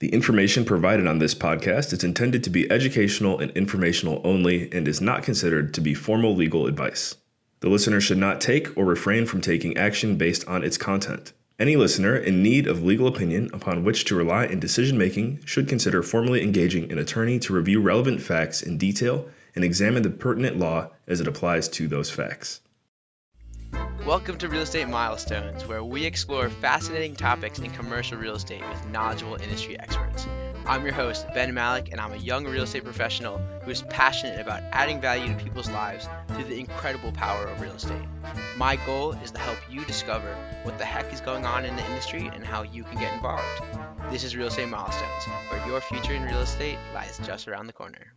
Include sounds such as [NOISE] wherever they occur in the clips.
The information provided on this podcast is intended to be educational and informational only and is not considered to be formal legal advice. The listener should not take or refrain from taking action based on its content. Any listener in need of legal opinion upon which to rely in decision making should consider formally engaging an attorney to review relevant facts in detail and examine the pertinent law as it applies to those facts. Welcome to Real Estate Milestones, where we explore fascinating topics in commercial real estate with knowledgeable industry experts. I'm your host, Ben Malech, and I'm a young real estate professional who is passionate about adding value to people's lives through the incredible power of real estate. My goal is to help you discover what the heck is going on in the industry and how you can get involved. This is Real Estate Milestones, where your future in real estate lies just around the corner.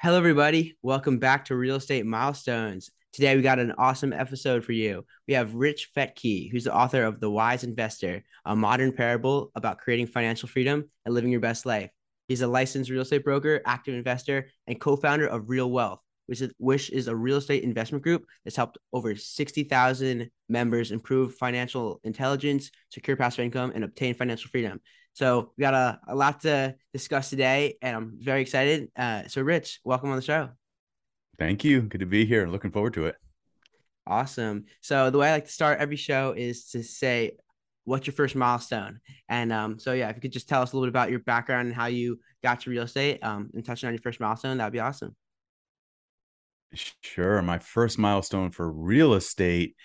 Hello, everybody. Welcome back to Real Estate Milestones. Today, we got an awesome episode for you. We have Rich Fettke, who's the author of The Wise Investor, a modern parable about creating financial freedom and living your best life. He's a licensed real estate broker, active investor, and co founder of Real Wealth, which is, which is a real estate investment group that's helped over 60,000 members improve financial intelligence, secure passive income, and obtain financial freedom. So we got a, a lot to discuss today, and I'm very excited. Uh, so, Rich, welcome on the show. Thank you. Good to be here. Looking forward to it. Awesome. So the way I like to start every show is to say, what's your first milestone? And um, so yeah, if you could just tell us a little bit about your background and how you got to real estate, um, and touching on your first milestone, that'd be awesome. Sure. My first milestone for real estate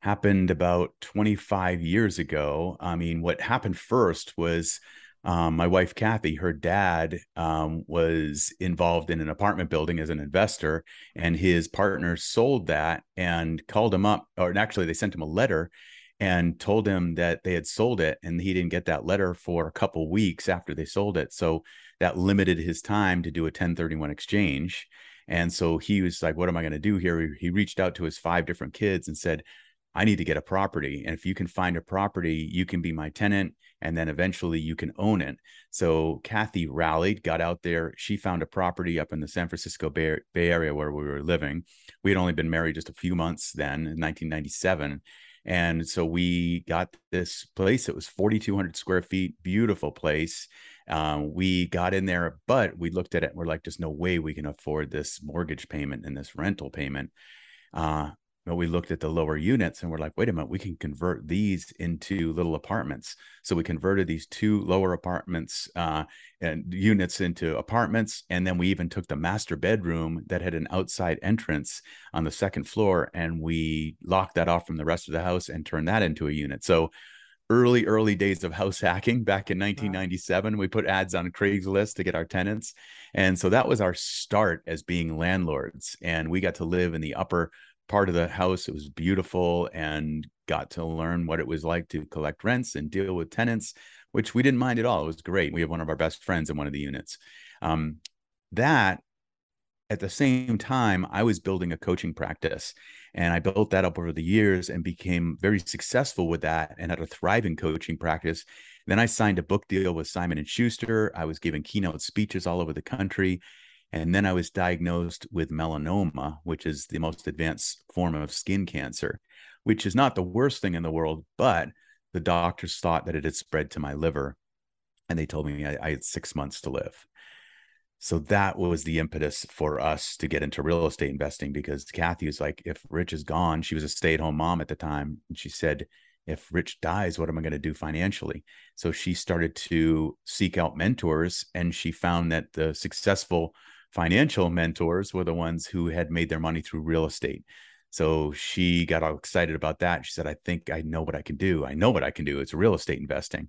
happened about 25 years ago. I mean, what happened first was um, my wife Kathy, her dad um, was involved in an apartment building as an investor, and his partner sold that and called him up, or actually they sent him a letter and told him that they had sold it, and he didn't get that letter for a couple weeks after they sold it. So that limited his time to do a 1031 exchange. And so he was like, "What am I going to do here?" He reached out to his five different kids and said, I need to get a property. And if you can find a property, you can be my tenant and then eventually you can own it. So Kathy rallied, got out there. She found a property up in the San Francisco Bay, Bay Area where we were living. We had only been married just a few months then in 1997. And so we got this place. It was 4,200 square feet, beautiful place. Um, we got in there, but we looked at it and we're like, there's no way we can afford this mortgage payment and this rental payment. Uh, but we looked at the lower units and we're like, wait a minute, we can convert these into little apartments. So we converted these two lower apartments uh, and units into apartments. And then we even took the master bedroom that had an outside entrance on the second floor and we locked that off from the rest of the house and turned that into a unit. So early, early days of house [LAUGHS] hacking back in 1997. Wow. We put ads on Craigslist to get our tenants. And so that was our start as being landlords. And we got to live in the upper part of the house. It was beautiful and got to learn what it was like to collect rents and deal with tenants, which we didn't mind at all. It was great. We have one of our best friends in one of the units. Um, that at the same time, I was building a coaching practice and I built that up over the years and became very successful with that and had a thriving coaching practice. Then I signed a book deal with Simon and Schuster. I was giving keynote speeches all over the country and then I was diagnosed with melanoma, which is the most advanced form of skin cancer, which is not the worst thing in the world, but the doctors thought that it had spread to my liver. And they told me I, I had six months to live. So that was the impetus for us to get into real estate investing because Kathy was like, if Rich is gone, she was a stay at home mom at the time. And she said, if Rich dies, what am I going to do financially? So she started to seek out mentors and she found that the successful financial mentors were the ones who had made their money through real estate. So she got all excited about that. She said, I think I know what I can do. I know what I can do. It's real estate investing.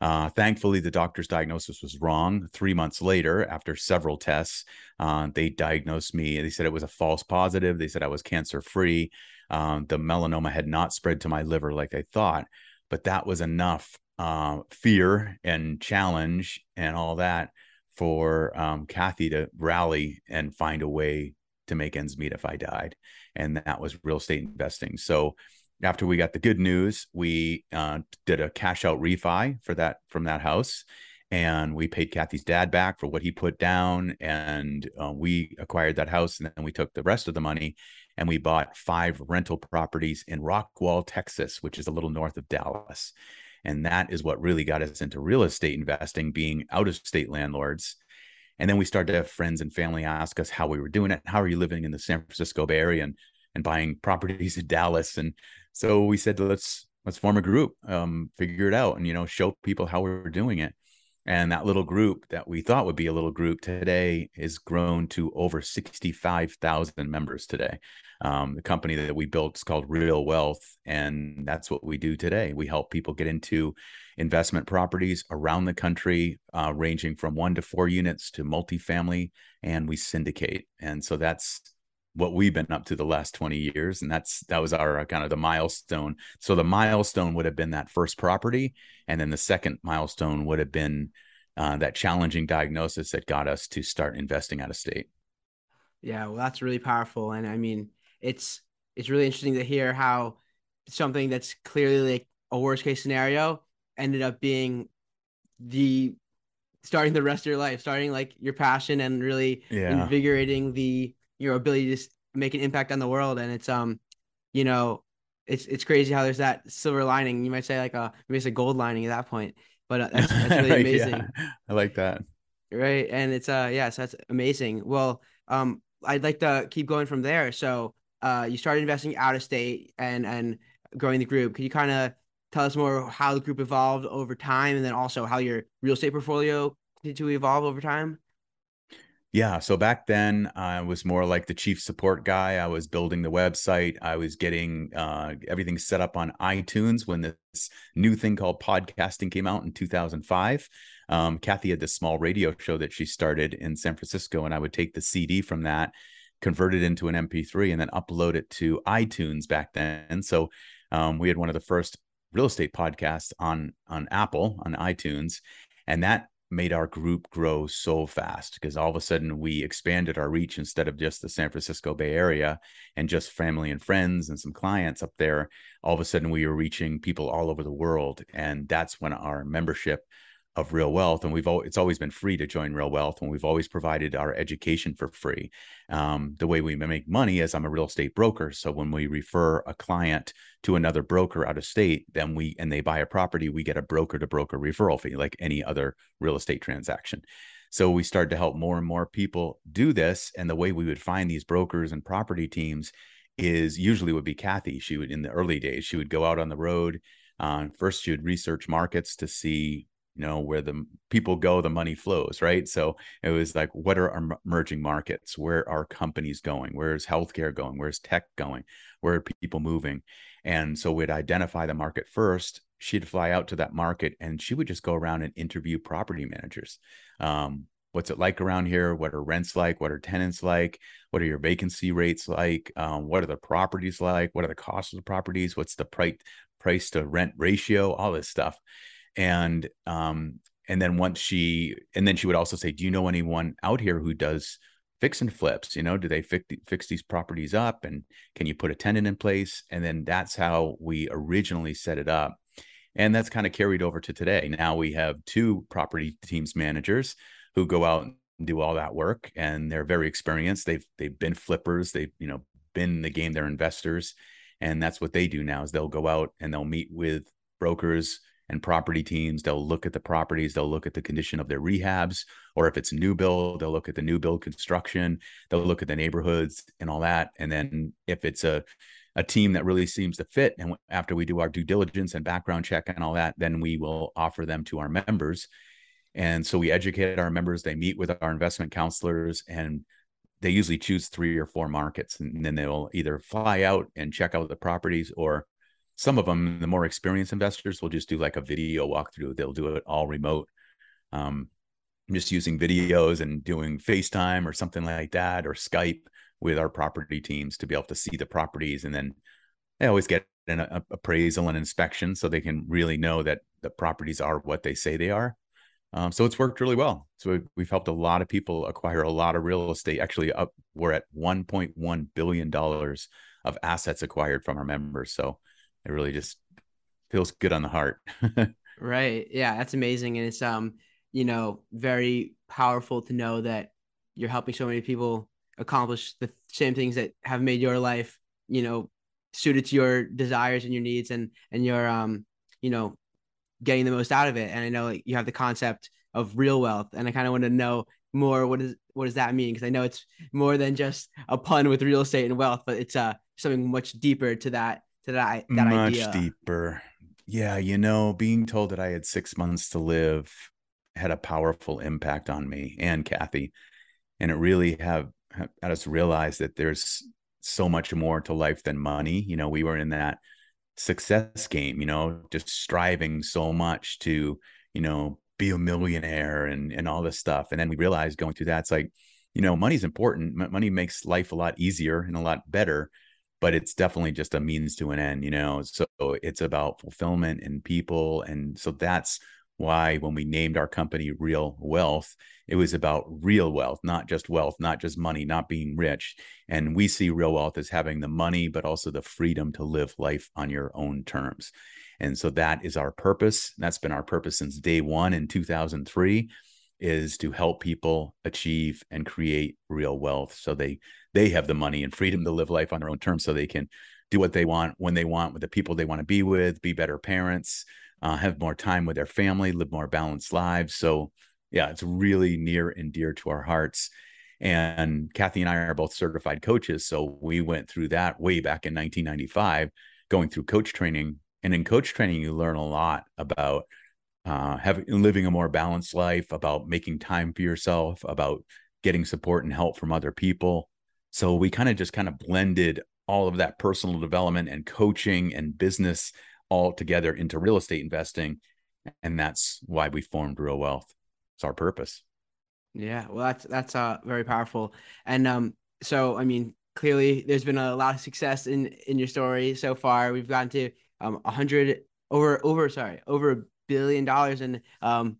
Uh, thankfully, the doctor's diagnosis was wrong. Three months later, after several tests, uh, they diagnosed me. They said it was a false positive. They said I was cancer free. Um, the melanoma had not spread to my liver like they thought, but that was enough uh, fear and challenge and all that for um, Kathy to rally and find a way to make ends meet if I died. And that was real estate investing. So after we got the good news, we uh, did a cash out refi for that from that house. And we paid Kathy's dad back for what he put down. And uh, we acquired that house. And then we took the rest of the money and we bought five rental properties in Rockwall, Texas, which is a little north of Dallas. And that is what really got us into real estate investing, being out of state landlords. And then we started to have friends and family ask us how we were doing it. How are you living in the San Francisco Bay Area and, and buying [LAUGHS] properties in Dallas? And so we said, let's let's form a group, um, figure it out, and you know, show people how we're doing it. And that little group that we thought would be a little group today is grown to over 65,000 members today. Um, the company that we built is called Real Wealth. And that's what we do today. We help people get into investment properties around the country, uh, ranging from one to four units to multifamily, and we syndicate. And so that's what we've been up to the last 20 years and that's that was our uh, kind of the milestone so the milestone would have been that first property and then the second milestone would have been uh, that challenging diagnosis that got us to start investing out of state yeah well that's really powerful and i mean it's it's really interesting to hear how something that's clearly like a worst case scenario ended up being the starting the rest of your life starting like your passion and really yeah. invigorating the your ability to make an impact on the world. And it's um, you know, it's it's crazy how there's that silver lining. You might say like a maybe it's a gold lining at that point, but uh, that's, that's really [LAUGHS] amazing. yeah, I like that. Right, and it's uh, yes, yeah, so that's amazing. Well, um, I'd like to keep going from there. So, uh, you started investing out of state and and growing the group. Could you kind of tell us more how the group evolved over time, and then also how your real estate portfolio continued to evolve over time? Yeah. So back then, I was more like the chief support guy. I was building the website. I was getting uh, everything set up on iTunes when this new thing called podcasting came out in 2005. Um, Kathy had this small radio show that she started in San Francisco, and I would take the CD from that, convert it into an MP3, and then upload it to iTunes back then. So um, we had one of the first real estate podcasts on on Apple on iTunes, and that made our group grow so fast because all of a sudden we expanded our reach instead of just the San Francisco Bay Area and just family and friends and some clients up there. All of a sudden we were reaching people all over the world. And that's when our membership of Real Wealth, and we've al- it's always been free to join Real Wealth, and we've always provided our education for free. Um, the way we make money is I'm a real estate broker, so when we refer a client to another broker out of state, then we and they buy a property, we get a broker to broker referral fee, like any other real estate transaction. So we started to help more and more people do this, and the way we would find these brokers and property teams is usually would be Kathy. She would in the early days, she would go out on the road. Uh, first, she would research markets to see you know where the people go the money flows right? So it was like what are our emerging markets? Where are companies going? Where's healthcare going? Where's tech going? Where are people moving? And so we'd identify the market first. She'd fly out to that market and she would just go around and interview property managers. Um, what's it like around here? What are rents like? What are tenants like? What are your vacancy rates like? Um, what are the properties like? What are the costs of the properties? What's the price price to rent ratio? All this stuff and um and then once she and then she would also say do you know anyone out here who does fix and flips? You know do they fix, fix these properties up? And can you put a tenant in place? And then that's how we originally set it up. And that's kind of carried over to today. Now we have two property teams managers who go out and do all that work and they're very experienced. They've they've been flippers. They've you know been in the game. They're investors. And that's what they do now is they'll go out and they'll meet with brokers and property teams. They'll look at the properties, they'll look at the condition of their rehabs, or if it's new build, they'll look at the new build construction, they'll look at the neighborhoods and all that. And then if it's a a team that really seems to fit, and after we do our due diligence and background check and all that, then we will offer them to our members. And so we educate our members. They meet with our investment counselors, and they usually choose three or four markets, and then they'll either fly out and check out the properties, or some of them, the more experienced investors, will just do like a video walkthrough. They'll do it all remote, um, just using videos and doing FaceTime or something like that, or Skype with our property teams to be able to see the properties. And then they always get an appraisal and inspection so they can really know that the properties are what they say they are. Um, so it's worked really well. So we've helped a lot of people acquire a lot of real estate. Actually, up we're at 1.1 billion dollars of assets acquired from our members. So it really just feels good on the heart. [LAUGHS] right. Yeah, that's amazing. And it's um, you know, very powerful to know that you're helping so many people accomplish the same things that have made your life, you know, suited to your desires and your needs and and your um, you know, getting the most out of it. And I know like, you have the concept of real wealth, and I kind of want to know more what is what does that mean? Because I know it's more than just a pun with real estate and wealth, but it's uh something much deeper to that to that that much idea. deeper. Yeah, you know, being told that I had six months to live had a powerful impact on me and Kathy, and it really have had us realize that there's so much more to life than money. You know, we were in that success game, you know, just striving so much to, you know, be a millionaire and and all this stuff. And then we realized going through that, it's like, you know, money's important. Money makes life a lot easier and a lot better, but it's definitely just a means to an end, you know. So it's about fulfillment and people. And so that's why when we named our company Real Wealth, it was about real wealth, not just wealth, not just money, not being rich. And we see real wealth as having the money, but also the freedom to live life on your own terms. And so that is our purpose. That's been our purpose since day one in 2003 is to help people achieve and create real wealth so they they have the money and freedom to live life on their own terms so they can do what they want when they want with the people they want to be with be better parents uh, have more time with their family, live more balanced lives. So, yeah, it's really near and dear to our hearts. And Kathy and I are both certified coaches. So we went through that way back in 1995, going through coach training. And in coach training, you learn a lot about uh, having living a more balanced life, about making time for yourself, about getting support and help from other people. So we kind of just kind of blended all of that personal development and coaching and business all together into real estate investing. And that's why we formed Real Wealth. It's our purpose. Yeah, well, that's that's uh very powerful. And um, so I mean, clearly there's been a lot of success in in your story so far. We've gotten to um a hundred over over sorry over a billion dollars in um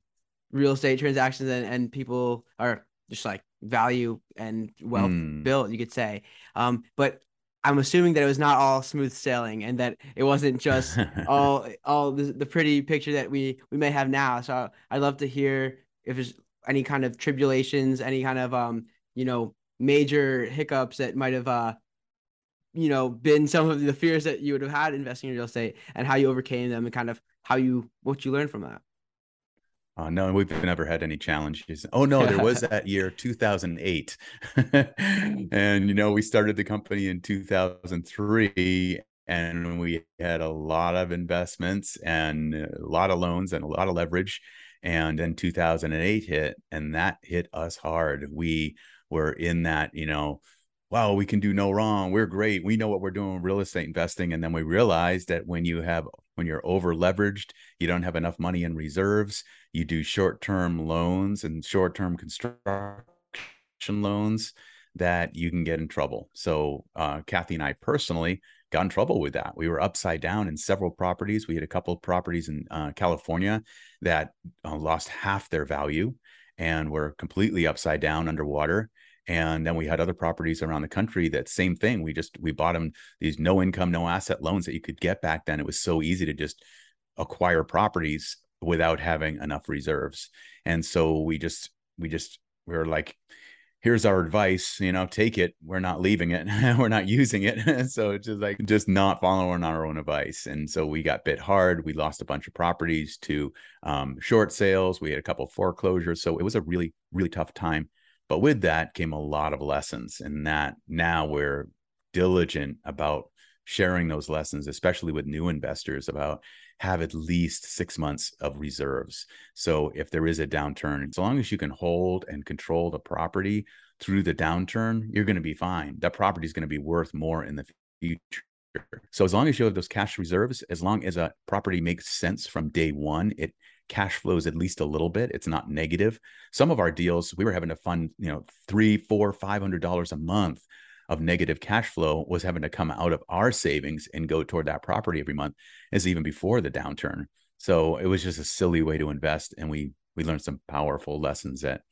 real estate transactions, and and people are just like value and wealth mm. built, you could say. Um, but I'm assuming that it was not all smooth sailing and that it wasn't just [LAUGHS] all all the, the pretty picture that we we may have now. So I'd love to hear if there's any kind of tribulations, any kind of um you know major hiccups that might have uh you know been some of the fears that you would have had investing in real estate and how you overcame them and kind of how you what you learned from that. Uh, no, we've never had any challenges. Oh no, there was [LAUGHS] that year 2008, [LAUGHS] and you know we started the company in 2003, and we had a lot of investments and a lot of loans and a lot of leverage. And then 2008 hit, and that hit us hard. We were in that, you know, wow, we can do no wrong. We're great. We know what we're doing with real estate investing. And then we realized that when you have when you're over leveraged, you don't have enough money in reserves, you do short-term loans and short-term construction loans that you can get in trouble. So uh, Kathy and I personally got in trouble with that. We were upside down in several properties. We had a couple of properties in uh, California that uh, lost half their value and were completely upside down underwater and then we had other properties around the country that same thing we just we bought them these no income no asset loans that you could get back then it was so easy to just acquire properties without having enough reserves. And so we just we just we were like here's our advice you know take it. We're not leaving it. [LAUGHS] We're not using it. [LAUGHS] So it's just like just not following our own advice. And so we got bit hard. We lost a bunch of properties to um, short sales. We had a couple foreclosures. So it was a really really tough time. But with that came a lot of lessons, and that now we're diligent about sharing those lessons, especially with new investors, about have at least six months of reserves. So if there is a downturn, as long as you can hold and control the property through the downturn, you're going to be fine. That property is going to be worth more in the future. So as long as you have those cash reserves, as long as a property makes sense from day one, it cash flows at least a little bit. It's not negative. Some of our deals, we were having to fund, you know, three, four, five hundred dollars a month of negative cash flow was having to come out of our savings and go toward that property every month, as even before the downturn. So it was just a silly way to invest, and we we learned some powerful lessons that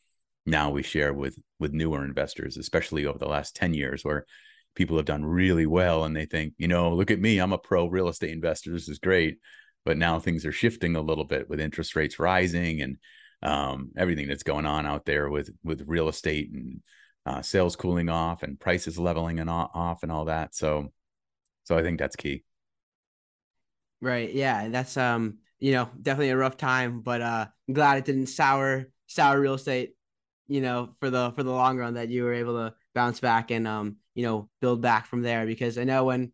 now we share with with newer investors, especially over the last ten years, where people have done really well and they think, you know, look at me, I'm a pro real estate investor. This is great but now things are shifting a little bit with interest rates rising and um, everything that's going on out there with with real estate and uh, sales cooling off and prices leveling and off and all that. So, so I think that's key. Right. Yeah. That's um. you know, definitely a rough time, but uh, I'm glad it didn't sour sour real estate, you know, for the for the long run that you were able to bounce back and um, you know, build back from there because I know when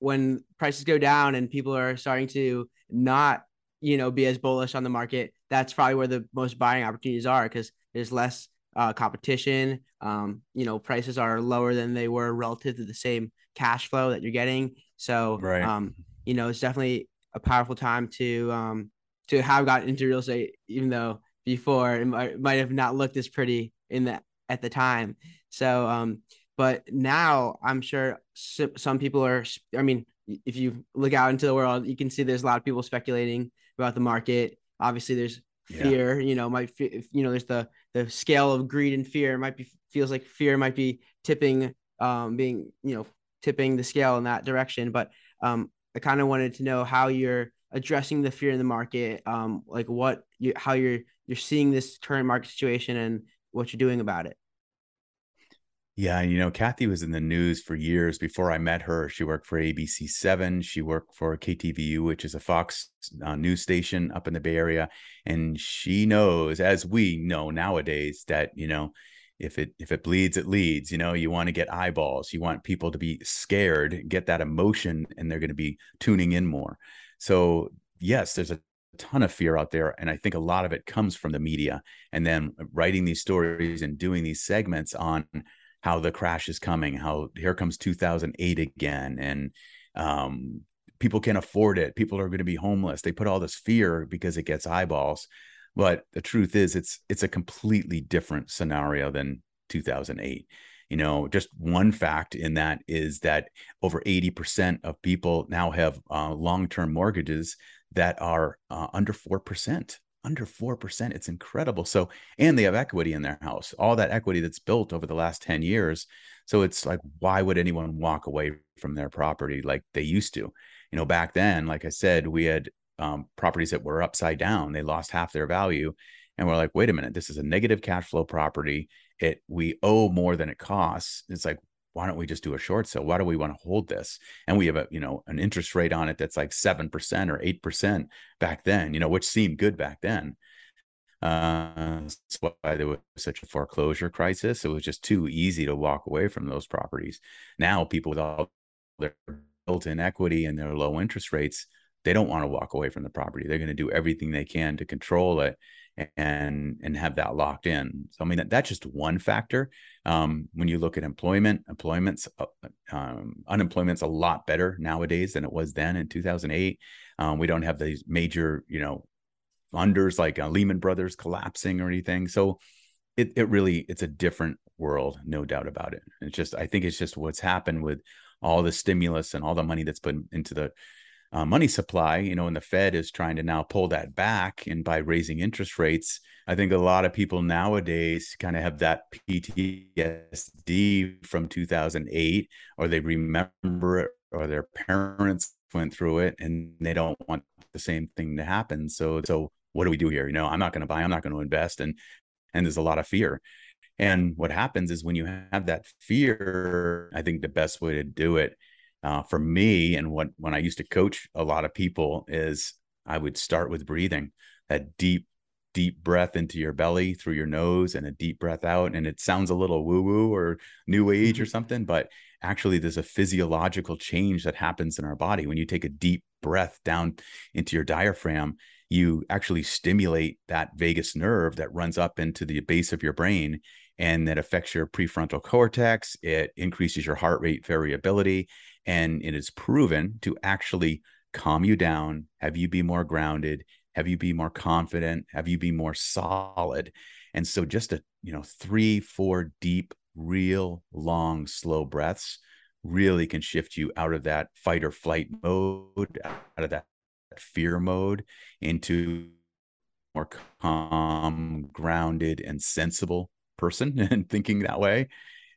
when prices go down and people are starting to not, you know, be as bullish on the market, that's probably where the most buying opportunities are because there's less uh, competition. Um, you know, prices are lower than they were relative to the same cash flow that you're getting. So, right. um, you know, it's definitely a powerful time to um, to have gotten into real estate, even though before it might, might have not looked as pretty in the at the time. So, um, but now I'm sure some people are. I mean, if you look out into the world, you can see there's a lot of people speculating about the market. Obviously, there's fear. Yeah. You know, might you know there's the the scale of greed and fear. It might be feels like fear might be tipping, um, being you know tipping the scale in that direction. But um, I kind of wanted to know how you're addressing the fear in the market, um, like what you how you're you're seeing this current market situation and what you're doing about it. Yeah, you know, Kathy was in the news for years before I met her. She worked for ABC Seven. She worked for KTVU, which is a Fox uh, news station up in the Bay Area, and she knows, as we know nowadays, that you know, if it if it bleeds, it leads. You know, you want to get eyeballs. You want people to be scared, get that emotion, and they're going to be tuning in more. So yes, there's a ton of fear out there and i think a lot of it comes from the media and then writing these stories and doing these segments on how the crash is coming, how here comes 2008 again, and um, people can't afford it. People are going to be homeless. They put all this fear because it gets eyeballs, but the truth is, it's it's a completely different scenario than 2008. You know, just one fact in that is that over 80% of people now have uh, long-term mortgages that are uh, under four percent under 4%. It's incredible. So, and they have equity in their house, all that equity that's built over the last 10 years. So it's like, why would anyone walk away from their property like they used to? You know, back then, like I said, we had um, properties that were upside down, they lost half their value. And we're like, wait a minute, this is a negative cash flow property. It we owe more than it costs. It's like, why don't we just do a short sale? Why do we want to hold this? And we have a, you know, an interest rate on it that's like 7% or 8% back then, you know, which seemed good back then. Uh, that's why there was such a foreclosure crisis. It was just too easy to walk away from those properties. Now people with all their built-in equity and their low interest rates, they don't want to walk away from the property. They're going to do everything they can to control it and and have that locked in. So I mean that, that's just one factor. Um, when you look at employment, employment's uh, um, unemployment's a lot better nowadays than it was then in 2008. Um, we don't have these major you know funders like uh, Lehman Brothers collapsing or anything. So it it really it's a different world, no doubt about it. It's just I think it's just what's happened with all the stimulus and all the money that's put into the uh, money supply, you know, and the Fed is trying to now pull that back. And by raising interest rates, I think a lot of people nowadays kind of have that PTSD from 2008, or they remember it, or their parents went through it, and they don't want the same thing to happen. So, so what do we do here? You know, I'm not going to buy, I'm not going to invest, and and there's a lot of fear. And what happens is when you have that fear, I think the best way to do it uh, for me and what when i used to coach a lot of people is i would start with breathing that deep deep breath into your belly through your nose and a deep breath out and it sounds a little woo woo or new age or mm-hmm. something but actually there's a physiological change that happens in our body when you take a deep breath down into your diaphragm you actually stimulate that vagus nerve that runs up into the base of your brain and that affects your prefrontal cortex it increases your heart rate variability and it is proven to actually calm you down, have you be more grounded, have you be more confident, have you be more solid. And so just a, you know, three, four deep, real long, slow breaths really can shift you out of that fight or flight mode, out of that fear mode into more calm, grounded, and sensible person [LAUGHS] and thinking that way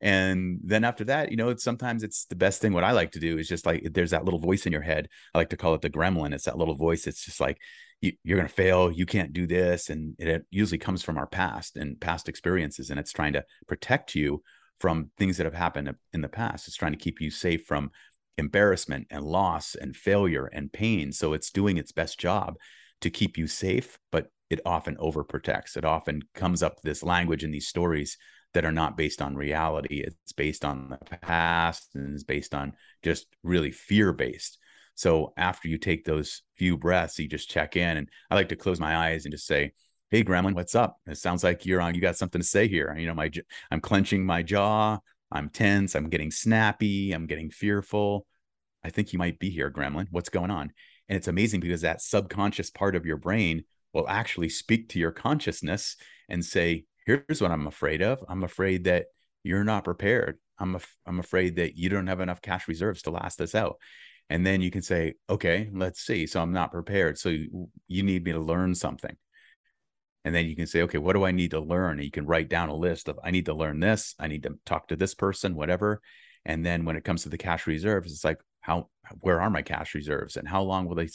and then after that you know it's sometimes it's the best thing what i like to do is just like there's that little voice in your head. I like to call it the gremlin. It's that little voice it's just like you, are going to fail. You can't do this. And it usually comes from our past and past experiences and it's trying to protect you from things that have happened in the past. It's trying to keep you safe from embarrassment and loss and failure and pain. So it's doing its best job to keep you safe, but it often overprotects. It often comes up this language in these stories that are not based on reality. It's based on the past and it's based on just really fear based. So after you take those few breaths, you just check in. And I like to close my eyes and just say, Hey, Gremlin, what's up? It sounds like you're on, you got something to say here. You know, my, I'm clenching my jaw. I'm tense. I'm getting snappy. I'm getting fearful. I think you might be here, Gremlin. What's going on? And it's amazing because that subconscious part of your brain will actually speak to your consciousness and say, here's what I'm afraid of. I'm afraid that you're not prepared. I'm, af- I'm afraid that you don't have enough cash reserves to last us out. And then you can say, okay, let's see. So I'm not prepared. So you, you need me to learn something. And then you can say, okay, what do I need to learn? And you can write down a list of, I need to learn this. I need to talk to this person, whatever. And then when it comes to the cash reserves, it's like, how, where are my cash reserves and how long will they,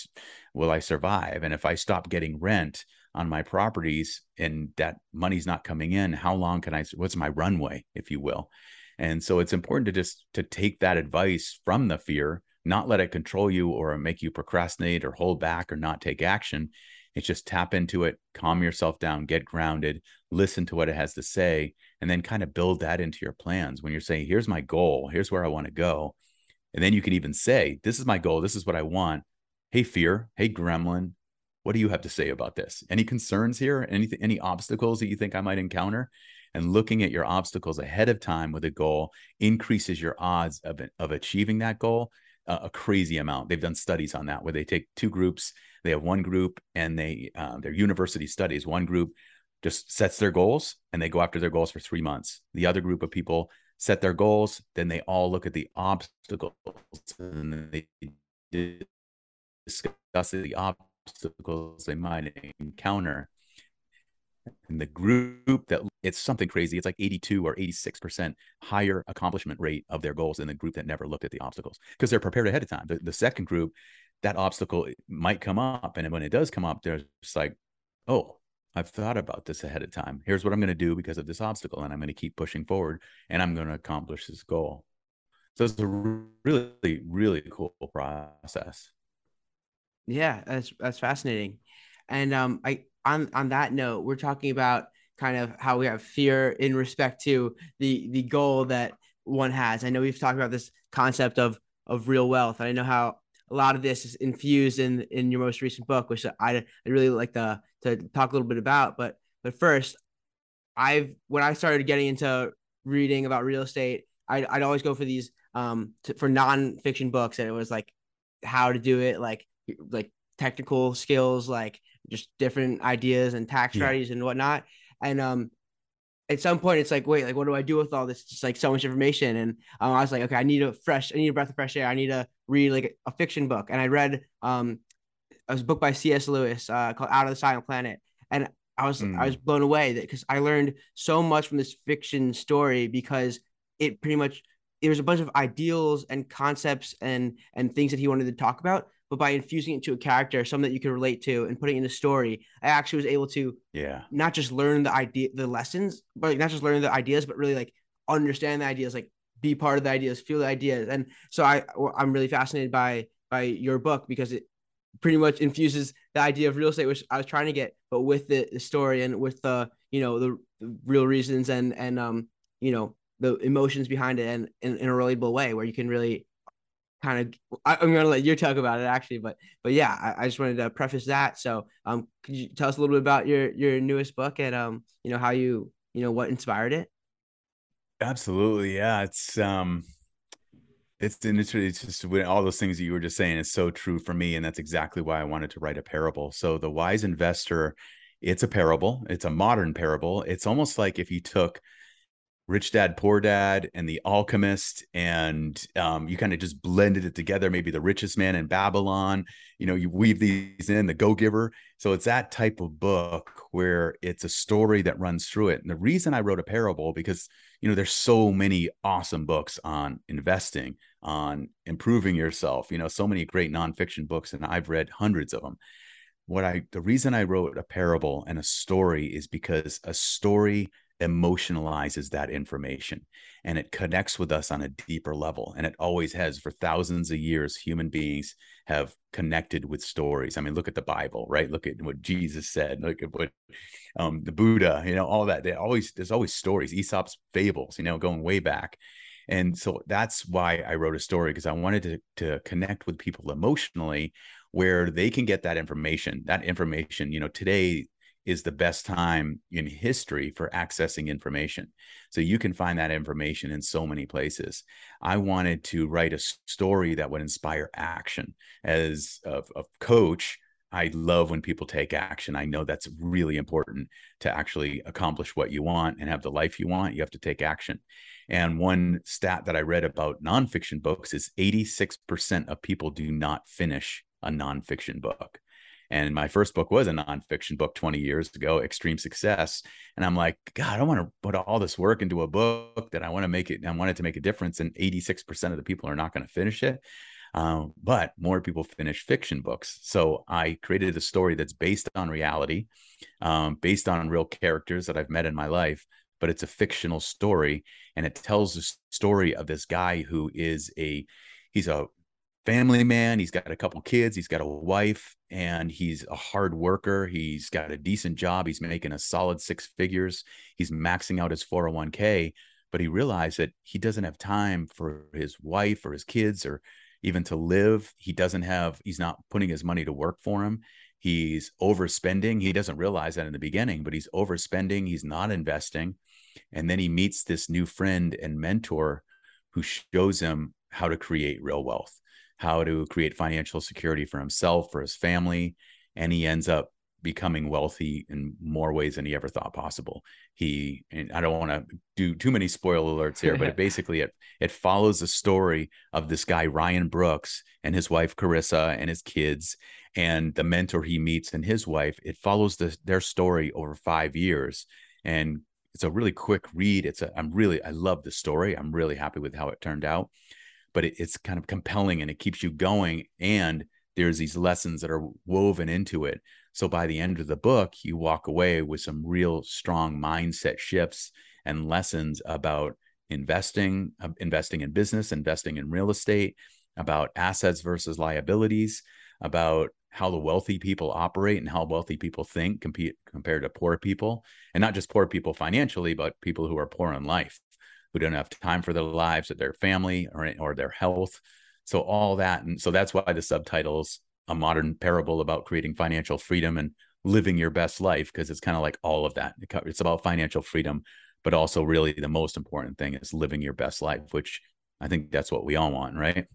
will I survive? And if I stop getting rent, on my properties and that money's not coming in how long can i what's my runway if you will? And so it's important to just to take that advice from the fear not let it control you or make you procrastinate or hold back or not take action. It's just tap into it calm yourself down get grounded listen to what it has to say and then kind of build that into your plans. When you're saying here's my goal here's where i want to go and then you can even say this is my goal this is what i want. Hey fear hey gremlin what do you have to say about this? Any concerns here? Anything, any obstacles that you think I might encounter? And looking at your obstacles ahead of time with a goal increases your odds of, of achieving that goal uh, a crazy amount. They've done studies on that where they take two groups. They have one group and they uh, their university studies. One group just sets their goals and they go after their goals for three months. The other group of people set their goals, then they all look at the obstacles and they discuss the obstacles obstacles they might encounter. In the group that it's something crazy, it's like 82 or 86% higher accomplishment rate of their goals than the group that never looked at the obstacles because they're prepared ahead of time. The, the second group, that obstacle might come up. And when it does come up, there's like, oh, I've thought about this ahead of time. Here's what I'm going to do because of this obstacle. And I'm going to keep pushing forward and I'm going to accomplish this goal. So it's a really, really cool process. Yeah, that's that's fascinating. And um, I on on that note, we're talking about kind of how we have fear in respect to the the goal that one has. I know we've talked about this concept of of real wealth. I know how a lot of this is infused in in your most recent book, which I I really like to to talk a little bit about. But but first, I've when I started getting into reading about real estate, I'd, I'd always go for these um to, for nonfiction books, and it was like how to do it, like like technical skills, like just different ideas and tax yeah. strategies and whatnot. And um, at some point, it's like, wait, like, what do I do with all this? Just like so much information. And um, I was like, okay, I need a fresh, I need a breath of fresh air. I need to read like a fiction book. And I read um, a book by C.S. Lewis uh, called Out of the Silent Planet. And I was mm. I was blown away that because I learned so much from this fiction story because it pretty much there was a bunch of ideals and concepts and and things that he wanted to talk about but by infusing it into a character, something that you can relate to, and putting in a story, I actually was able to yeah. not just learn the idea, the lessons, but like not just learn the ideas, but really like understand the ideas, like be part of the ideas, feel the ideas, and so I I'm really fascinated by by your book because it pretty much infuses the idea of real estate, which I was trying to get, but with the, the story and with the you know the, the real reasons and and um you know the emotions behind it and in, in a relatable way where you can really kind of I, am gonna let you talk about it actually, but but yeah, I, I, just wanted to preface that. So um could you tell us a little bit about your your newest book and um you know how you you know what inspired it? Absolutely, yeah. It's um it's literally it's just all those things that you were just saying is so true for me, and that's exactly why I wanted to write a parable. So the wise investor, it's a parable. It's a modern parable. It's almost like if you took Rich Dad Poor Dad and The Alchemist, and um, you kind of just blended it together. Maybe The Richest Man in Babylon. You know, you weave these in, The Go Giver. So it's that type of book where it's a story that runs through it. And the reason I wrote a parable because you know there's so many awesome books on investing, on improving yourself. You know, so many great nonfiction books, and I've read hundreds of them. What I the reason I wrote a parable and a story is because a story emotionalizes that information and it connects with us on a deeper level and it always has for thousands of years human beings have connected with stories. I mean look at the bible right? Look at what jesus said look at what um, the buddha you know all that. They always there's always stories aesop's fables you know going way back. And so that's why i wrote a story because i wanted to, to connect with people emotionally where they can get that information. That information you know today is the best time in history for accessing information. So you can find that information in so many places. I wanted to write a story that would inspire action. As a, a coach, I love when people take action. I know that's really important to actually accomplish what you want and have the life you want. You have to take action. And one stat that I read about nonfiction books is 86% of people do not finish a nonfiction book. And my first book was a nonfiction book 20 years ago, Extreme Success. And I'm like, God, I want to put all this work into a book that I want to make it, I want it to make a difference. And 86% of the people are not going to finish it. Um, but more people finish fiction books. So I created a story that's based on reality, um, based on real characters that I've met in my life, but it's a fictional story. And it tells the story of this guy who is a, he's a family man. He's got a couple kids. He's got a wife, and he's a hard worker. He's got a decent job. He's making a solid six figures. He's maxing out his 401k, but he realized that he doesn't have time for his wife or his kids or even to live. He doesn't have, he's not putting his money to work for him. He's overspending. He doesn't realize that in the beginning, but he's overspending. He's not investing. And then he meets this new friend and mentor who shows him how to create real wealth how to create financial security for himself, for his family, and he ends up becoming wealthy in more ways than he ever thought possible. He and I don't want to do too many spoiler alerts here, but it [LAUGHS] basically it it follows the story of this guy Ryan Brooks and his wife Carissa and his kids and the mentor he meets and his wife. It follows the, their story over 5 years and it's a really quick read. It's a I'm really I love the story. I'm really happy with how it turned out but it, it's kind of compelling and it keeps you going. And there's these lessons that are woven into it. So by the end of the book, you walk away with some real strong mindset shifts and lessons about investing, uh, investing in business, investing in real estate, about assets versus liabilities, about how the wealthy people operate and how wealthy people think compete, compared to poor people, and not just poor people financially, but people who are poor in life who don't have time for their lives or their family or, or their health. So all that. And so that's why the subtitle's a modern parable about creating financial freedom and living your best life, because it's kind of like all of that. It's about financial freedom, but also really the most important thing is living your best life, which I think that's what we all want, right?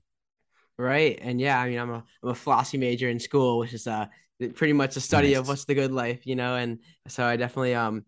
Right. And yeah, I mean, I'm a, I'm a philosophy major in school, which is uh, pretty much a study nice. of what's the good life, you know? And so I definitely, um,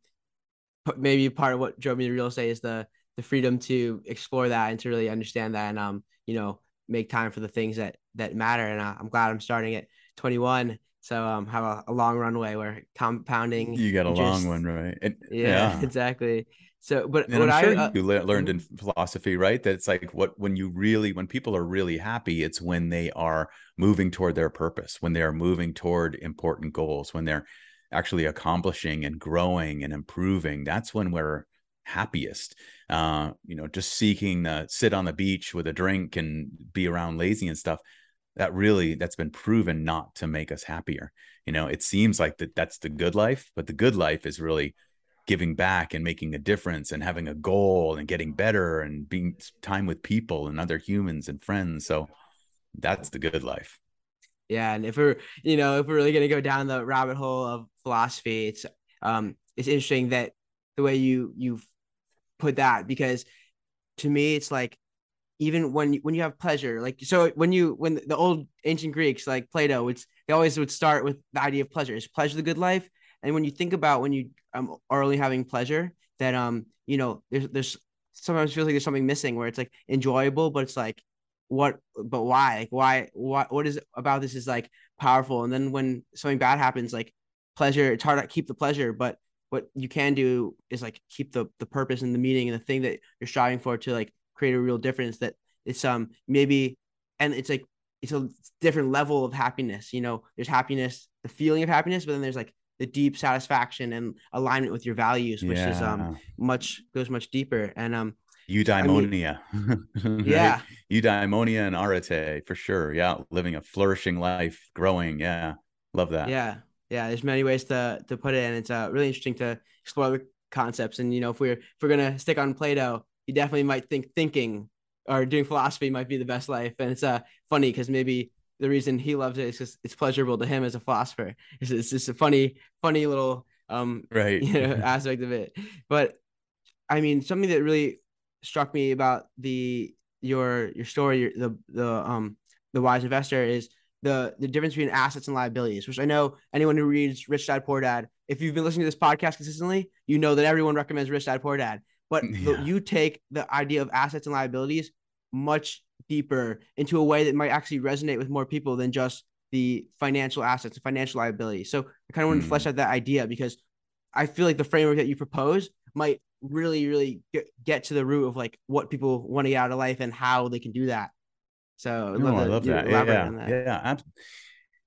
maybe part of what drove me to real estate is the, the freedom to explore that and to really understand that and um you know make time for the things that that matter. And uh, i'm glad i'm starting at 21 so um have a, a long runway where compounding you got a long one right? And, yeah, yeah, [LAUGHS] exactly. So but and what i'm sure I, uh, you learned in philosophy right? That it's like what when you really when people are really happy it's when they are moving toward their purpose when they are moving toward important goals when they're actually accomplishing and growing and improving. That's when we're happiest uh, you know, just seeking to sit on the beach with a drink and be around lazy and stuff, that really that's been proven not to make us happier. You know, it seems like that that's the good life, but the good life is really giving back and making a difference and having a goal and getting better and being time with people and other humans and friends. So that's the good life. Yeah, and if we're you know if we're really gonna go down the rabbit hole of philosophy, it's um it's interesting that the way you you've put that because to me it's like even when when you have pleasure like so when you when the old ancient greeks like plato it's they always would start with the idea of pleasure. Is pleasure the good life? And when you think about when you um, are only having pleasure that um you know there's there's sometimes feels like there's something missing where it's like enjoyable but it's like what but why? Like why what what is about this is like powerful? And then when something bad happens like pleasure it's hard to keep the pleasure but what you can do is like keep the the purpose and the meaning and the thing that you're striving for to like create a real difference that it's um maybe and it's like it's a different level of happiness you know there's happiness the feeling of happiness but then there's like the deep satisfaction and alignment with your values, which yeah. is um much goes much deeper. And um eudaimonia. I mean, right? [LAUGHS] Yeah. Eudaimonia and arete for sure. Yeah. Living a flourishing life, growing. Yeah. Love that. Yeah. Yeah. There's many ways to to put it. And it's uh really interesting to explore the concepts. And you know, if we're if we're gonna stick on Plato, you definitely might think thinking or doing philosophy might be the best life. And it's uh funny because maybe the reason he loves it is because it's pleasurable to him as a philosopher. It's, it's just a funny, funny little um right [LAUGHS] you know, aspect of it. But I mean, something that really struck me about the your your story, your, the the um the wise investor is the the difference between assets and liabilities, which I know anyone who reads Rich Dad Poor Dad, if you've been listening to this podcast consistently, you know that everyone recommends Rich Dad Poor Dad. But [LAUGHS] yeah. the, you take the idea of assets and liabilities much deeper into a way that might actually resonate with more people than just the financial assets and financial liabilities. So I kind of want to flesh mm. out that idea because I feel like the framework that you propose might really, really get, get to the root of like what people want to get out of life and how they can do that. So no, I love that. Yeah, that. yeah,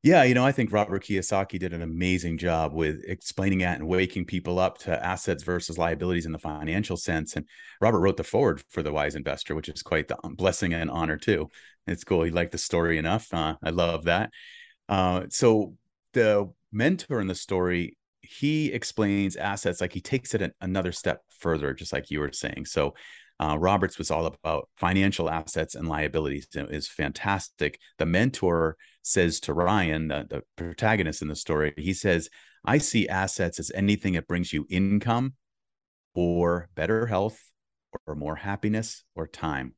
yeah. You know, I think Robert Kiyosaki did an amazing job with explaining that and waking people up to assets versus liabilities in the financial sense. And Robert wrote the foreword for the Wise Investor, which is quite the blessing and honor too. It's cool. He liked the story enough. Uh, I love that. Uh, so the mentor in the story he explains assets like he takes it another step further, just like you were saying. So uh, Roberts was all about financial assets and liabilities. It is fantastic. The mentor says to Ryan, the, the protagonist in the story, he says, I see assets as anything that brings you income or better health or more happiness or time.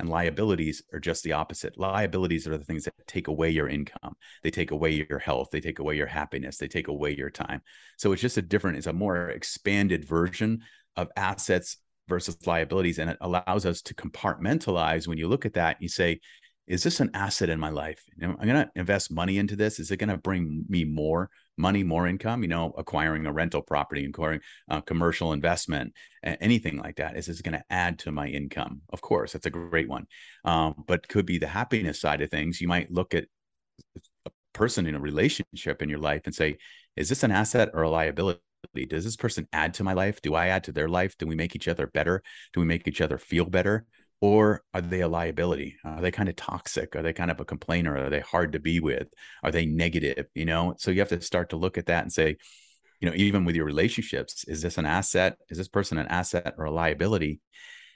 And liabilities are just the opposite. Liabilities are the things that take away your income. They take away your health. They take away your happiness. They take away your time. So it's just a different, it's a more expanded version of assets versus liabilities. And it allows us to compartmentalize. When you look at that, you say, is this an asset in my life? I'm going to invest money into this. Is it going to bring me more money, more income? You know, acquiring a rental property, acquiring a commercial investment, anything like that. Is this going to add to my income? Of course, that's a great one. Um, but could be the happiness side of things. You might look at a person in a relationship in your life and say, is this an asset or a liability? Does this person add to my life? Do I add to their life? Do we make each other better? Do we make each other feel better? or are they a liability are they kind of toxic are they kind of a complainer are they hard to be with are they negative you know so you have to start to look at that and say you know even with your relationships is this an asset is this person an asset or a liability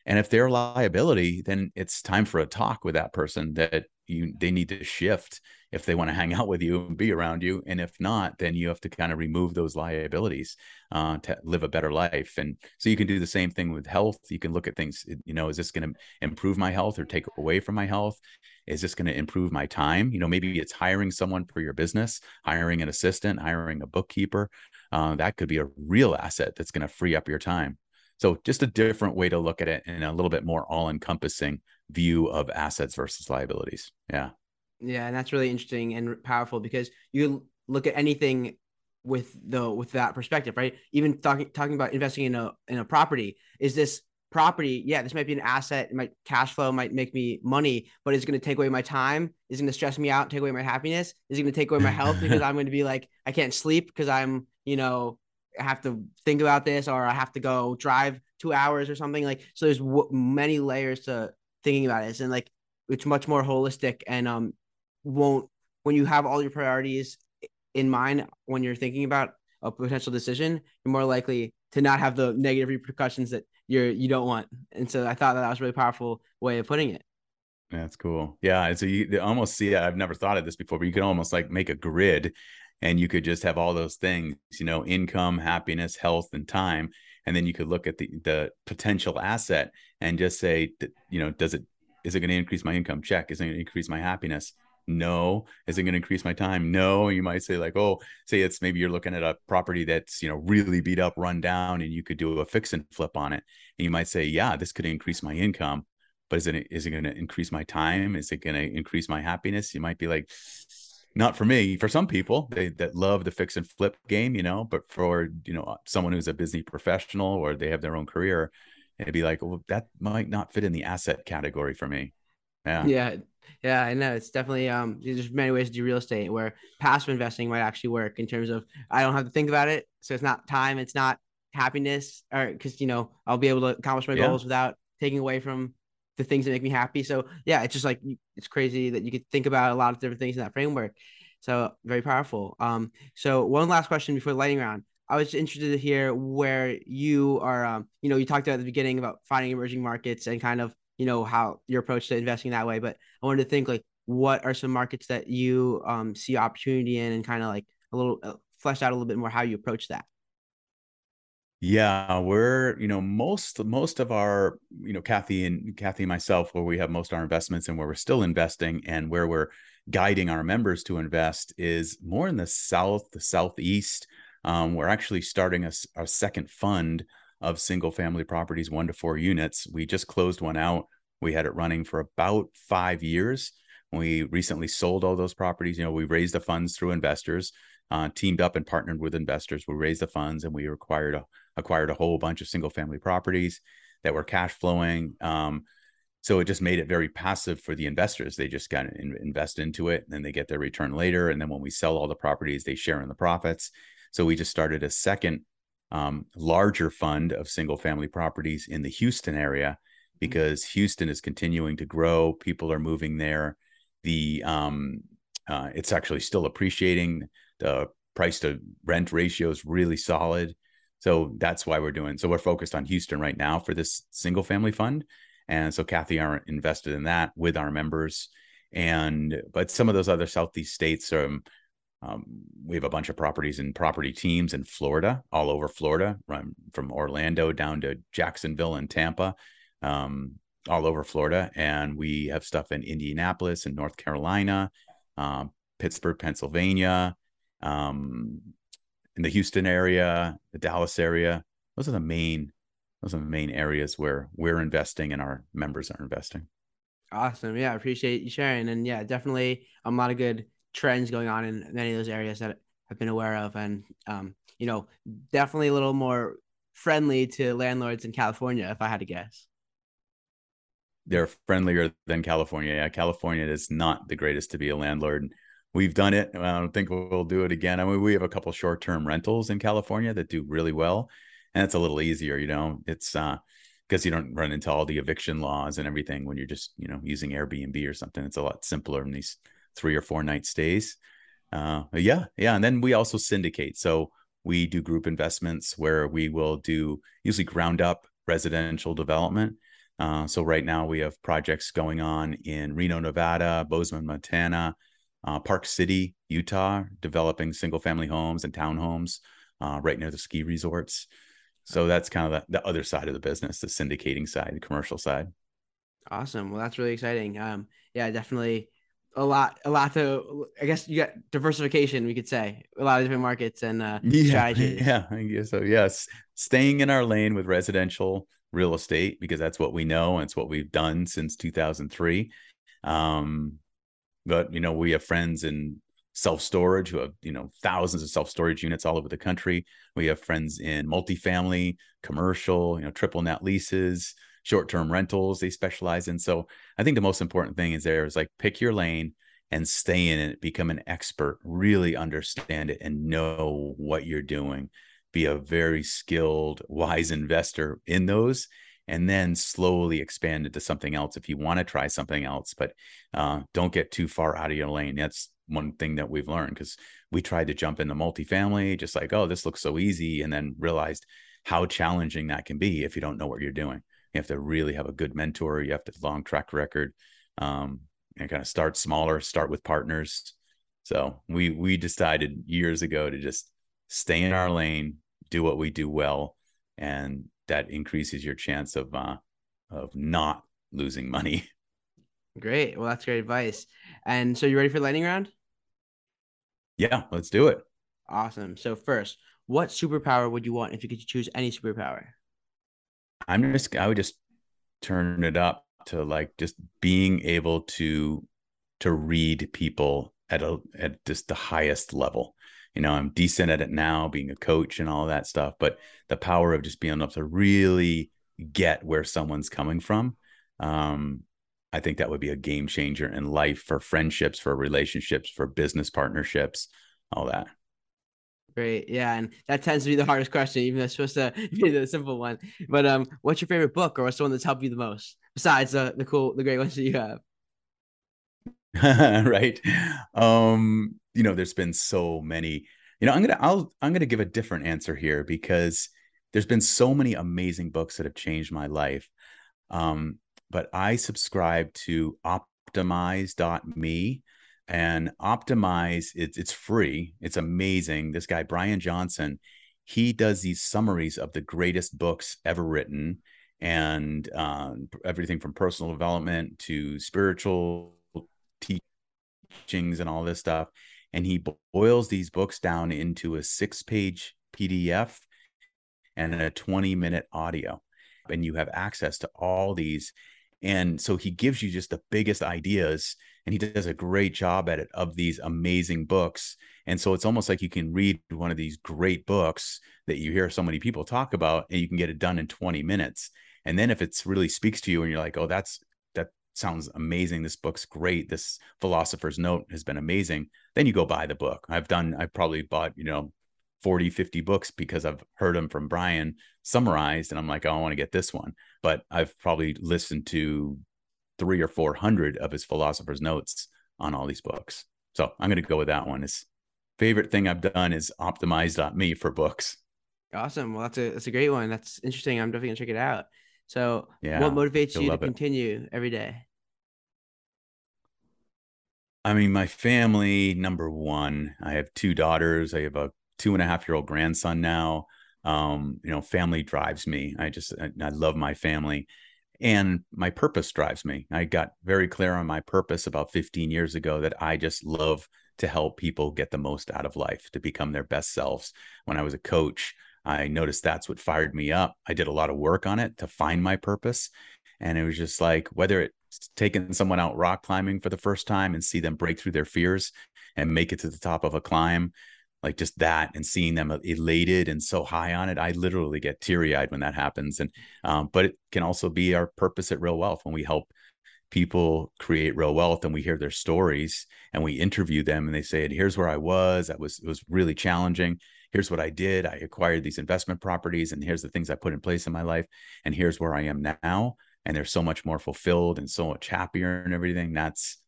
and if they're a liability then it's time for a talk with that person that you they need to shift if they want to hang [LAUGHS] out with you and be around you and if not then you have to kind of remove those liabilities uh, to live a better life and so you can do the same thing with health you can look at things you know is this going to improve my health or take away from my health? Is this going to improve my time? You know maybe it's hiring someone for your business hiring an assistant hiring a bookkeeper uh, that could be a real asset that's going to free up your time. So just a different way to look at it and a little bit more all encompassing view of assets versus liabilities yeah yeah, and that's really interesting and powerful because you look at anything with the with that perspective, right? Even talking talking about investing in a in a property, is this property? Yeah, this might be an asset. Might cash flow might make me money, but it's going to take away my time. Is it going to stress me out, take away my happiness. Is it going to take away my health because I'm going to be like I can't sleep because I'm you know I have to think about this or I have to go drive two hours or something like. So there's w- many layers to thinking about this, and like it's much more holistic and um won't when you have all your priorities in mind when you're thinking about a potential decision, you're more likely to not have the negative repercussions that you're you don't want. And so I thought that, that was a really powerful way of putting it. That's cool. Yeah. So you almost see, I've never thought of this before, but you can almost like make a grid and you could just have all those things, you know, income, happiness, health, and time. And then you could look at the, the potential asset and just say, you know, does it, is it going to increase my income? Check. Is it going to increase my happiness? No. Is it going to increase my time? No. You might say like, oh, say it's maybe you're looking at a property that's, you know, really beat up, run down, and you could do a fix and flip on it. And you might say, yeah, this could increase my income, but is it, is it going to increase my time? Is it going to increase my happiness? You might be like, not for me. For some people, they that love the fix and flip game, you know, but for, you know, someone who's a busy professional or they have their own career, it'd be like, well, that might not fit in the asset category for me. Yeah. Yeah Yeah, I know. It's definitely um there's many ways to do real estate where passive investing might actually work in terms of I don't have to think about it. So it's not time, it's not happiness, or because you know, I'll be able to accomplish my yeah. goals without taking away from the things that make me happy. So yeah, it's just like it's crazy that you could think about a lot of different things in that framework. So very powerful. Um, so one last question before the lightning round. I was interested to hear where you are. Um, you know, you talked about at the beginning about finding emerging markets and kind of you know how your approach to investing that way. But I wanted to think like, what are some markets that you um, see opportunity in, and kind of like a little uh, fleshed out a little bit more how you approach that. Yeah, we're you know most most of our you know Kathy and Kathy and myself where we have most of our investments and where we're still investing and where we're guiding our members to invest is more in the south, the southeast. Um, we're actually starting a, a second fund of single family properties, one to four units. We just closed one out. We had it running for about five years. We recently sold all those properties. You know, we raised the funds through investors, uh, teamed up and partnered with investors. We raised the funds and we acquired a acquired a whole bunch of single family properties that were cash flowing. Um, so it just made it very passive for the investors. They just got to invest into it, and then they get their return later. And then when we sell all the properties, they share in the profits. So we just started a second um, larger fund of single family properties in the Houston area mm-hmm. because Houston is continuing to grow. People are moving there. The um, uh, it's actually still appreciating. The price to rent ratio is really solid. So that's why we're doing. So we're focused on Houston right now for this single family fund. And so Kathy are invested in that with our members. And but some of those other southeast states, um, um, we have a bunch of properties and property teams in Florida, all over Florida, from Orlando down to Jacksonville and Tampa, um, all over Florida. And we have stuff in Indianapolis and North Carolina, um, Pittsburgh, Pennsylvania, um, in the Houston area, the Dallas area. Those are the main those are the main areas where we're investing and our members are investing. Awesome. Yeah, I appreciate you sharing. And yeah, definitely a lot of good trends going on in many of those areas that I've been aware of. And um, you know, definitely a little more friendly to landlords in California, if I had to guess. They're friendlier than California. Yeah, California is not the greatest to be a landlord we've done it. I don't think we'll do it again. I mean, we have a couple short term rentals in California that do really well, and it's a little easier. You know, it's uh because you don't run into all the eviction laws and everything when you're just you know using Airbnb or something. It's a lot simpler in these three or four night stays. Uh, yeah, yeah, and then we also syndicate. So we do group investments where we will do usually ground up residential development. Uh, so right now we have projects going on in Reno, Nevada, Bozeman, Montana, uh, Park City, Utah, developing single family homes and townhomes uh, right near the ski resorts. So that's kind of the, the, other side of the business, the syndicating side, the commercial side. Awesome. Well, that's really exciting. Um, yeah, definitely a lot, a lot to, I guess you got diversification, we could say a lot of different markets and uh, yeah, [LAUGHS] strategies. Yeah. I guess so. Yes. Staying in our lane with residential real estate, because that's what we know. And it's what we've done since 2003. Um, but you know we have friends in self storage who have you know thousands of self storage units all over the country. We have friends in multifamily, commercial, you know, triple net leases, short term rentals. They specialize in. So I think the most important thing is there is like pick your lane and stay in it, become an expert, really understand it, and know what you're doing. Be a very skilled, wise investor in those and then slowly expand into something else if you want to try something else. But uh, don't get too far out of your lane. That's one thing that we've learned because we tried to jump into multifamily, just like, oh, this looks so easy, and then realized how challenging that can be if you don't know what you're doing. You have to really have a good mentor. You have to long track record, um, and kind of start smaller, start with partners. So we we decided years ago to just stay in our lane, do what we do well, and that increases your chance of uh, of not losing money. [LAUGHS] Great. Well, that's great advice. And so, you ready for the lightning round? Yeah, let's do it. Awesome. So, first, what superpower would you want if you could choose any superpower? I'm just, I would just turn it up to like just being able to to read people at a at just the highest level you know i'm decent at it now being a coach and all that stuff but the power of just being able to really get where someone's coming from um I think that would be a game changer in life for friendships, for relationships, for business partnerships, all that. Great. Yeah. And that tends to be the [LAUGHS] hardest question, even though it's supposed to [LAUGHS] be the simple one. But um, what's your favorite book or what's the one that's helped you the most besides the, the cool, the great ones that you have? [LAUGHS] right. Um, you know, there's been so many, you know, I'm going to, I'll, I'm going to give a different answer here because there's been so many amazing books that have changed my life. Um, but I subscribe to optimize.me and optimize it's it's free it's amazing this guy brian johnson he does these summaries of the greatest books ever written and uh, everything from personal development to spiritual teachings and all this stuff and he boils these books down into a six page pdf and a 20 minute audio and you have access to all these and so he gives you just the biggest ideas and he does a great job at it of these amazing books. And so it's almost like you can read one of these great books that you hear so many people talk about and you can get it done in 20 minutes. And then if it's really speaks to you and you're like, oh, that's that sounds amazing. This book's great. This philosopher's note has been amazing. Then you go buy the book. I've done, I've probably bought, you know, 40, 50 books because I've heard them from Brian summarized and I'm like, oh, I want to get this one. But I've probably listened to three or 400 of his philosopher's notes on all these books. So I'm going to go with that one. His favorite thing I've done is optimize.me for books. Awesome. Well, that's a, that's a great one. That's interesting. I'm definitely gonna check it out. So yeah, what motivates you to continue every day? I mean, my family, number one, I have two daughters. I have a two and a half year old grandson now. Um, you know, family drives me. I just, I, I love my family and my purpose drives me. I got very clear on my purpose about 15 years ago that I just love to help people get the most out of life, to become their best selves. When I was a coach, I noticed that's what fired me up. I did a lot of work on it to find my purpose. And it was just like whether it's taking someone out rock climbing for the first time and see them break through their fears and make it to the top of a climb like just that and seeing them elated and so high on it i literally get teary-eyed when that happens and um, but it can also be our purpose at real wealth. When we help people create real wealth and we hear their stories and we interview them and they say here's where i was that was it was really challenging. Here's what i did. I acquired these investment properties and here's the things i put in place in my life and here's where i am now. And they're so much more fulfilled and so much happier and everything. That's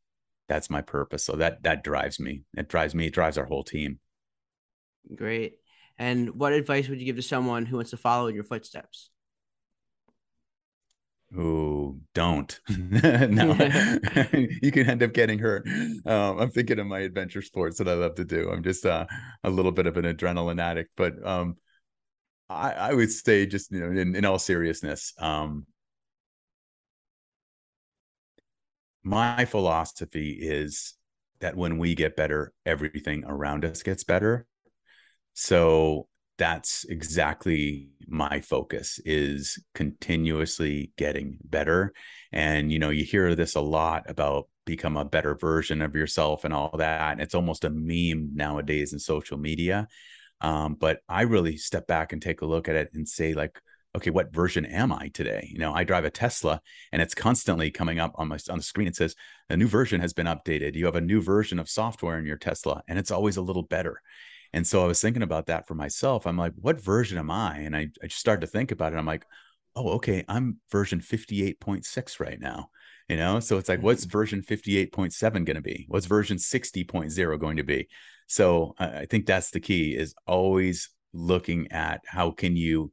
that's my purpose. So that that drives me. It drives me it drives our whole team Great. And what advice would you give to someone who wants to follow in your footsteps? Oh, don't. [LAUGHS] no, [LAUGHS] [LAUGHS] you can end up getting hurt. Um, I'm thinking of my adventure sports that I love to do. I'm just uh, a little bit of an adrenaline addict, but um, I, I, would say, just you know, in, in all seriousness, um, my philosophy is that when we get better, everything around us gets better. So that's exactly my focus is continuously getting better. And you know you hear this a lot about become a better version of yourself and all that and it's almost a meme nowadays in social media. Um, but i really step back and take a look at it and say like okay what version am i today? You know i drive a tesla and it's constantly coming up on my on the screen. It says a new version has been updated. You have a new version of software in your tesla and it's always a little better and so I was thinking about that for myself. I'm like, what version am I? And I, I just started to think about it. I'm like, oh, okay, I'm version 58.6 right now. You know, so it's like, what's mm-hmm. version 58.7 going to be? What's version 60.0 going to be? So I think that's the key is always looking at how can you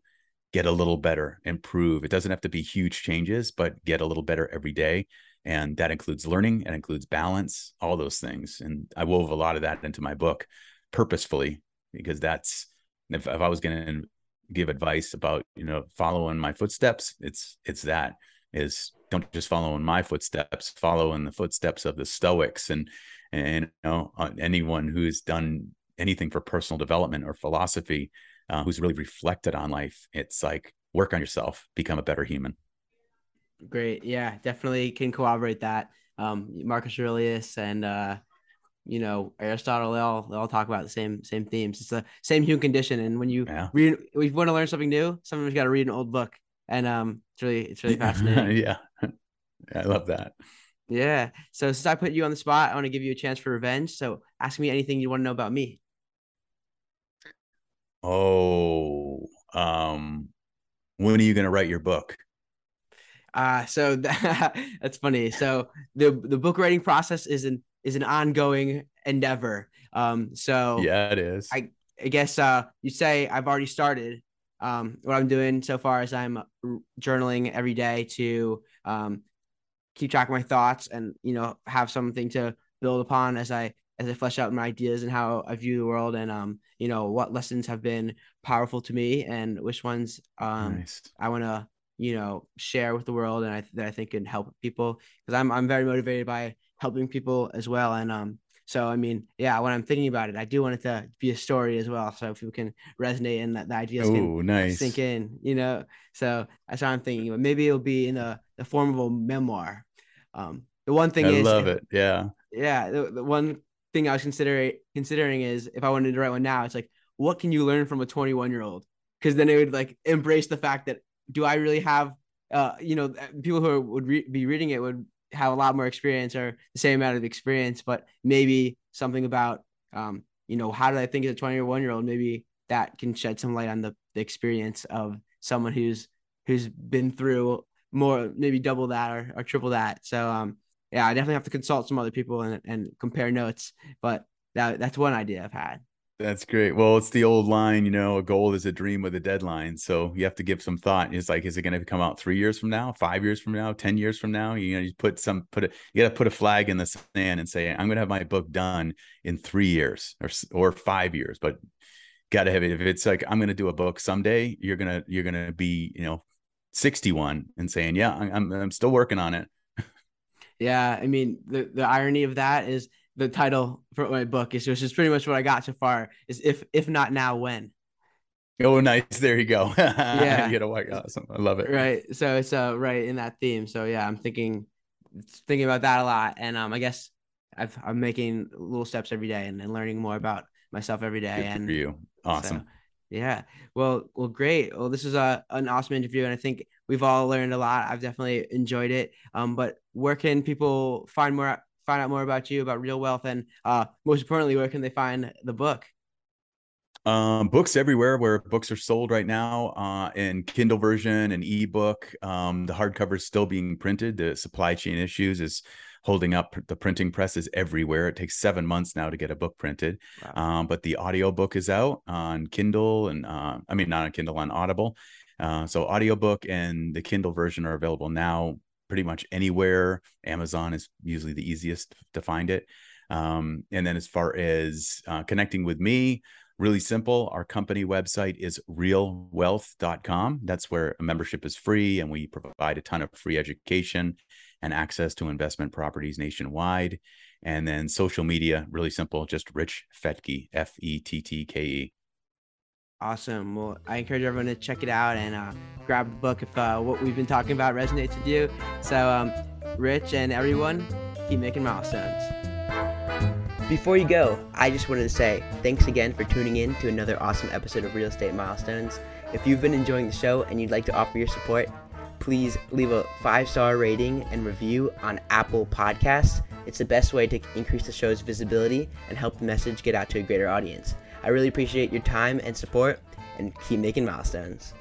get a little better, improve. It doesn't have to be huge changes, but get a little better every day. And that includes learning, and includes balance, all those things. And I wove a lot of that into my book purposefully because that's if, if I was going to give advice about you know following my footsteps, it's it's that is don't just follow in my footsteps, follow in the footsteps of the Stoics and and you know uh, anyone who's done anything for personal development or philosophy, uh, who's really reflected on life. It's like work on yourself, become a better human. Great, yeah, definitely can corroborate that. Um, Marcus Aurelius and uh, you know Aristotle, they all they all talk about the same same themes. It's the same human condition, and when you yeah. read, if you want to learn something new, sometimes you got to read an old book, and um, it's really it's really [LAUGHS] fascinating. [LAUGHS] yeah. I love that. Yeah. So since I put you on the spot, I want to give you a chance for revenge. So ask me anything you want to know about me. Oh, um, when are you going to write your book? Uh, so that, [LAUGHS] that's funny. So the the book writing process is an is an ongoing endeavor. Um, so yeah, it is. I I guess uh, you say I've already started. Um, what I'm doing so far is I'm journaling every day to um, keep track of my thoughts and you know have something to build upon as I as I flesh out my ideas and how I view the world and um you know what lessons have been powerful to me and which ones um nice. I want to you know share with the world and I that I think can help people because I'm I'm very motivated by helping people as well. And um so I mean yeah when I'm thinking about it I do want it to be a story as well. So if people can resonate and that the ideas Ooh, can nice. sink in you know? So that's what I'm thinking but maybe it'll be in the the form of a memoir. Um the one thing is I is love it. Yeah. Yeah the, the one thing I was considering considering is if I wanted to write one now, it's like, what can you learn from a 21 year old? Because then it would like embrace the fact that do I really have, uh, you know, people who would re- be reading it would have a lot more experience or the same amount of experience, but maybe something about, um, you know, how do I think as a 21 year old? Maybe that can shed some light on the, the experience of someone who's who's been through more, maybe double that or, or triple that. So, um, yeah, I definitely have to consult some other people and, and compare notes. But that that's one idea I've had. That's great. Well, it's the old line, you know, a goal is a dream with a deadline. So you have to give some thought. It's like, is it going to come out three years from now, five years from now, 10 years from now? You know, you put some, put it, you got to put a flag in the sand and say, I'm going to have my book done in three years or, or five years, but got to have it. If it's like, I'm going to do a book someday, you're going to, you're going to be, you know, 61 and saying, yeah, I'm, I'm still working on it. Yeah, I mean the the irony of that is the title for my book is which is pretty much what I got so far is if if not now when. Oh, nice! There you go. [LAUGHS] yeah, you get a white awesome. I love it. Right. So it's uh right in that theme. So yeah, I'm thinking thinking about that a lot, and um, I guess I've I'm making little steps every day and, and learning more about myself every day. Good and for you, awesome. So, yeah. Well, well, great. Well, this is a an awesome interview, and I think we've all learned a lot. I've definitely enjoyed it. Um, but where can people find more find out more about you about real wealth, and uh, most importantly, where can they find the book? Um, books everywhere where books are sold right now, uh, in Kindle version and ebook. Um, the hardcover is still being printed. The supply chain issues is holding up the printing presses everywhere. It takes seven months now to get a book printed. Wow. Um, but the audio book is out on Kindle and uh, I mean not on Kindle on Audible. Uh, so audiobook and the Kindle version are available now pretty much anywhere. Amazon is usually the easiest to find it. Um, and then as far as uh, connecting with me, really simple. Our company website is realwealth.com. That's where a membership is free and we provide a ton of free education and access to investment properties nationwide. And then social media, really simple, just Rich Fettke, F E T T K E. Awesome. Well, I encourage everyone to check it out and uh, grab the book if uh, what we've been talking about resonates with you. So, um, Rich and everyone, keep making milestones. Before you go, I just wanted to say thanks again for tuning in to another awesome episode of Real Estate Milestones. If you've been enjoying the show and you'd like to offer your support, please leave a five star rating and review on Apple Podcasts. It's the best way to increase the show's visibility and help the message get out to a greater audience. I really appreciate your time and support, and keep making milestones.